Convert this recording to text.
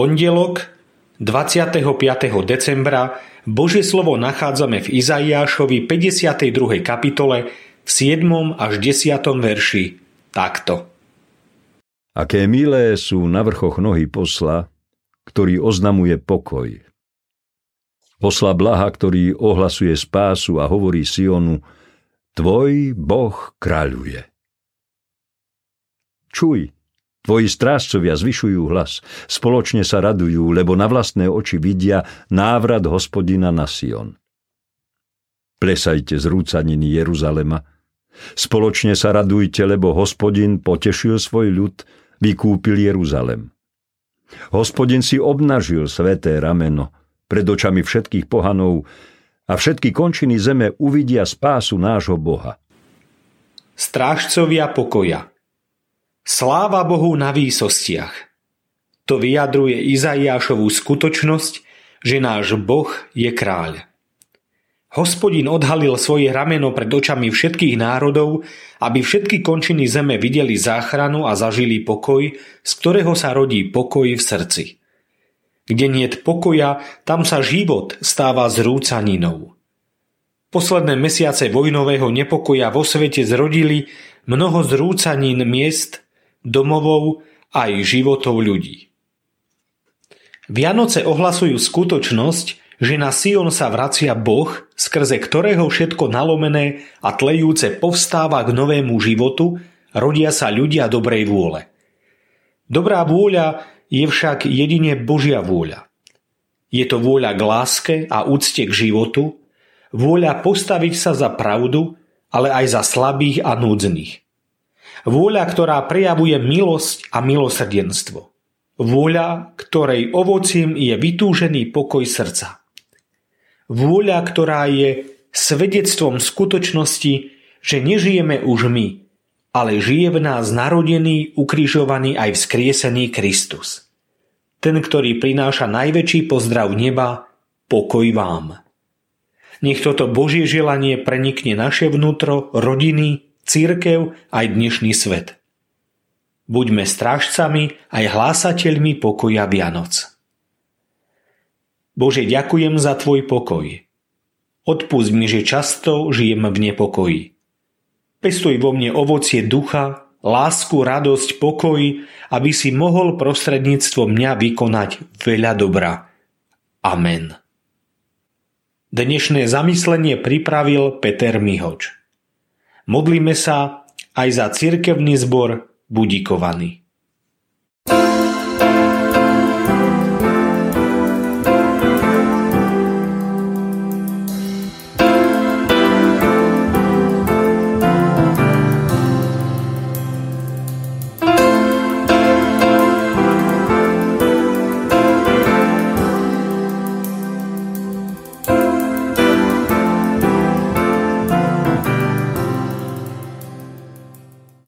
pondelok 25. decembra Božie slovo nachádzame v Izaiášovi 52. kapitole v 7. až 10. verši takto. Aké milé sú na vrchoch nohy posla, ktorý oznamuje pokoj. Posla blaha, ktorý ohlasuje spásu a hovorí Sionu, Tvoj Boh kráľuje. Čuj, Tvoji strážcovia zvyšujú hlas, spoločne sa radujú, lebo na vlastné oči vidia návrat hospodina na Sion. Plesajte z rúcaniny Jeruzalema. Spoločne sa radujte, lebo hospodin potešil svoj ľud, vykúpil Jeruzalem. Hospodin si obnažil sveté rameno pred očami všetkých pohanov a všetky končiny zeme uvidia spásu nášho Boha. Strážcovia pokoja – Sláva Bohu na výsostiach. To vyjadruje Izaiášovú skutočnosť, že náš Boh je kráľ. Hospodin odhalil svoje rameno pred očami všetkých národov, aby všetky končiny zeme videli záchranu a zažili pokoj, z ktorého sa rodí pokoj v srdci. Kde niet pokoja, tam sa život stáva zrúcaninou. Posledné mesiace vojnového nepokoja vo svete zrodili mnoho zrúcanín miest, domovov aj životov ľudí. Vianoce ohlasujú skutočnosť, že na Sion sa vracia Boh, skrze ktorého všetko nalomené a tlejúce povstáva k novému životu, rodia sa ľudia dobrej vôle. Dobrá vôľa je však jedine Božia vôľa. Je to vôľa k láske a úcte k životu, vôľa postaviť sa za pravdu, ale aj za slabých a núdznych. Vôľa, ktorá prejavuje milosť a milosrdenstvo. Vôľa, ktorej ovocím je vytúžený pokoj srdca. Vôľa, ktorá je svedectvom skutočnosti, že nežijeme už my, ale žije v nás narodený, ukrižovaný aj vzkriesený Kristus. Ten, ktorý prináša najväčší pozdrav neba, pokoj vám. Nech toto Božie želanie prenikne naše vnútro, rodiny, církev aj dnešný svet. Buďme strážcami aj hlásateľmi pokoja Vianoc. Bože, ďakujem za Tvoj pokoj. Odpust mi, že často žijem v nepokoji. Pestuj vo mne ovocie ducha, lásku, radosť, pokoj, aby si mohol prostredníctvom mňa vykonať veľa dobra. Amen. Dnešné zamyslenie pripravil Peter Mihoč. Modlíme sa aj za cirkevný zbor Budíkovany.